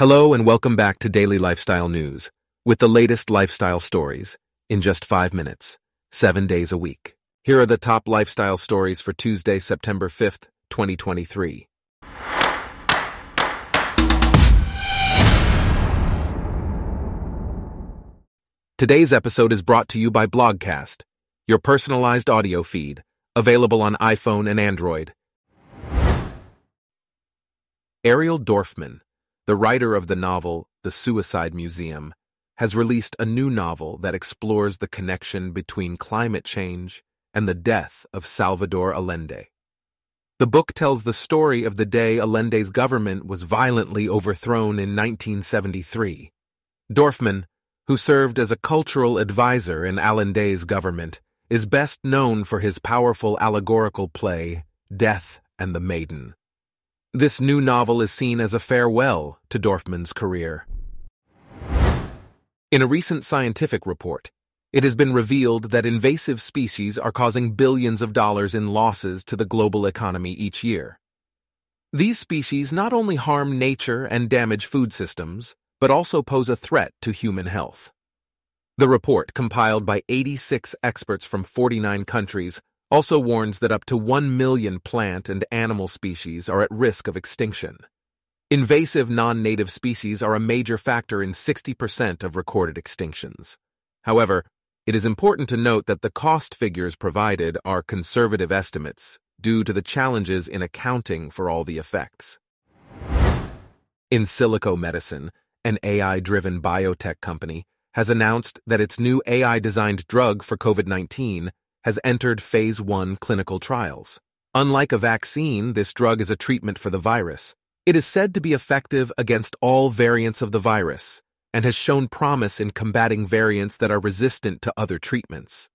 Hello and welcome back to Daily Lifestyle News with the latest lifestyle stories in just five minutes, seven days a week. Here are the top lifestyle stories for Tuesday, September 5th, 2023. Today's episode is brought to you by Blogcast, your personalized audio feed, available on iPhone and Android. Ariel Dorfman, the writer of the novel The Suicide Museum, has released a new novel that explores the connection between climate change and the death of Salvador Allende. The book tells the story of the day Allende's government was violently overthrown in 1973. Dorfman, who served as a cultural advisor in Allende's government, is best known for his powerful allegorical play, Death and the Maiden. This new novel is seen as a farewell to Dorfman's career. In a recent scientific report, it has been revealed that invasive species are causing billions of dollars in losses to the global economy each year. These species not only harm nature and damage food systems, but also pose a threat to human health. The report, compiled by 86 experts from 49 countries, also warns that up to 1 million plant and animal species are at risk of extinction. Invasive non-native species are a major factor in 60% of recorded extinctions. However, it is important to note that the cost figures provided are conservative estimates due to the challenges in accounting for all the effects. Insilico Medicine, an AI-driven biotech company, has announced that its new AI-designed drug for COVID-19 has entered Phase 1 clinical trials. Unlike a vaccine, this drug is a treatment for the virus. It is said to be effective against all variants of the virus and has shown promise in combating variants that are resistant to other treatments.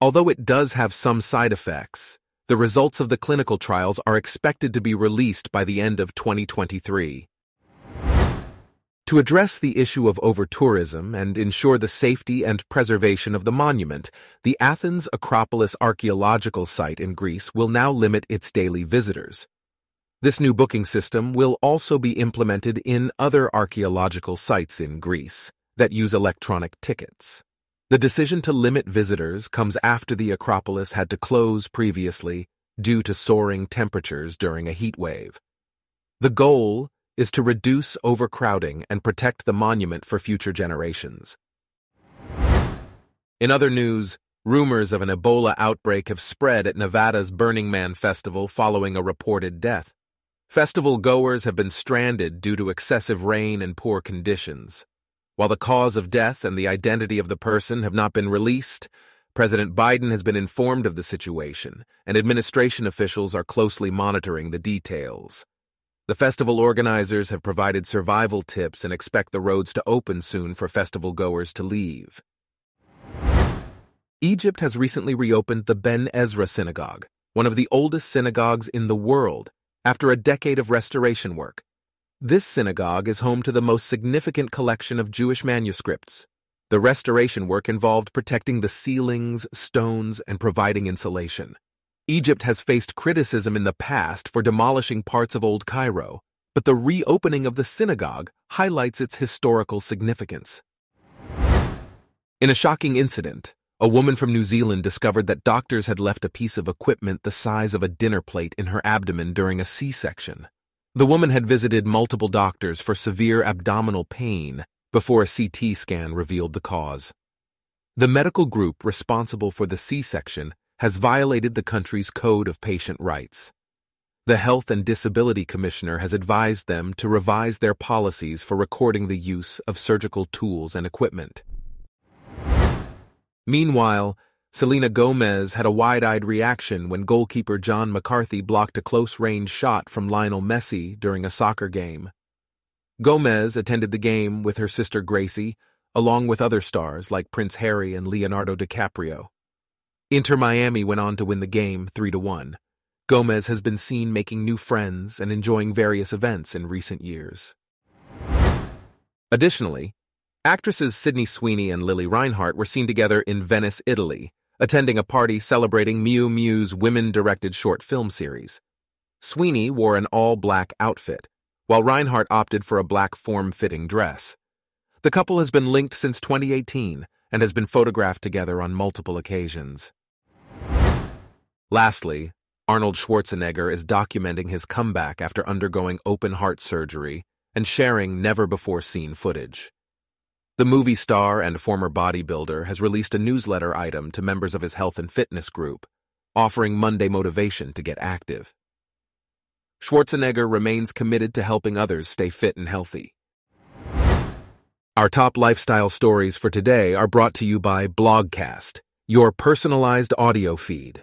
Although it does have some side effects, the results of the clinical trials are expected to be released by the end of 2023. To address the issue of overtourism and ensure the safety and preservation of the monument, the Athens Acropolis archaeological site in Greece will now limit its daily visitors. This new booking system will also be implemented in other archaeological sites in Greece that use electronic tickets. The decision to limit visitors comes after the Acropolis had to close previously due to soaring temperatures during a heat wave. The goal is to reduce overcrowding and protect the monument for future generations. In other news, rumors of an Ebola outbreak have spread at Nevada's Burning Man Festival following a reported death. Festival goers have been stranded due to excessive rain and poor conditions. While the cause of death and the identity of the person have not been released, President Biden has been informed of the situation, and administration officials are closely monitoring the details. The festival organizers have provided survival tips and expect the roads to open soon for festival goers to leave. Egypt has recently reopened the Ben Ezra Synagogue, one of the oldest synagogues in the world, after a decade of restoration work. This synagogue is home to the most significant collection of Jewish manuscripts. The restoration work involved protecting the ceilings, stones, and providing insulation. Egypt has faced criticism in the past for demolishing parts of Old Cairo, but the reopening of the synagogue highlights its historical significance. In a shocking incident, a woman from New Zealand discovered that doctors had left a piece of equipment the size of a dinner plate in her abdomen during a C-section. The woman had visited multiple doctors for severe abdominal pain before a CT scan revealed the cause. The medical group responsible for the C-section has violated the country's Code of Patient Rights. The Health and Disability Commissioner has advised them to revise their policies for recording the use of surgical tools and equipment. Meanwhile, Selena Gomez had a wide-eyed reaction when goalkeeper John McCarthy blocked a close-range shot from Lionel Messi during a soccer game. Gomez attended the game with her sister Gracie, along with other stars like Prince Harry and Leonardo DiCaprio. Inter Miami went on to win the game 3 to 1. Gomez has been seen making new friends and enjoying various events in recent years. Additionally, actresses Sydney Sweeney and Lili Reinhart were seen together in Venice, Italy, attending a party celebrating Miu Miu's women-directed short film series. Sweeney wore an all-black outfit, while Reinhart opted for a black form-fitting dress. The couple has been linked since 2018 and has been photographed together on multiple occasions. Lastly, Arnold Schwarzenegger is documenting his comeback after undergoing open heart surgery and sharing never-before-seen footage. The movie star and former bodybuilder has released a newsletter item to members of his health and fitness group, offering Monday motivation to get active. Schwarzenegger remains committed to helping others stay fit and healthy. Our top lifestyle stories for today are brought to you by Blogcast, your personalized audio feed.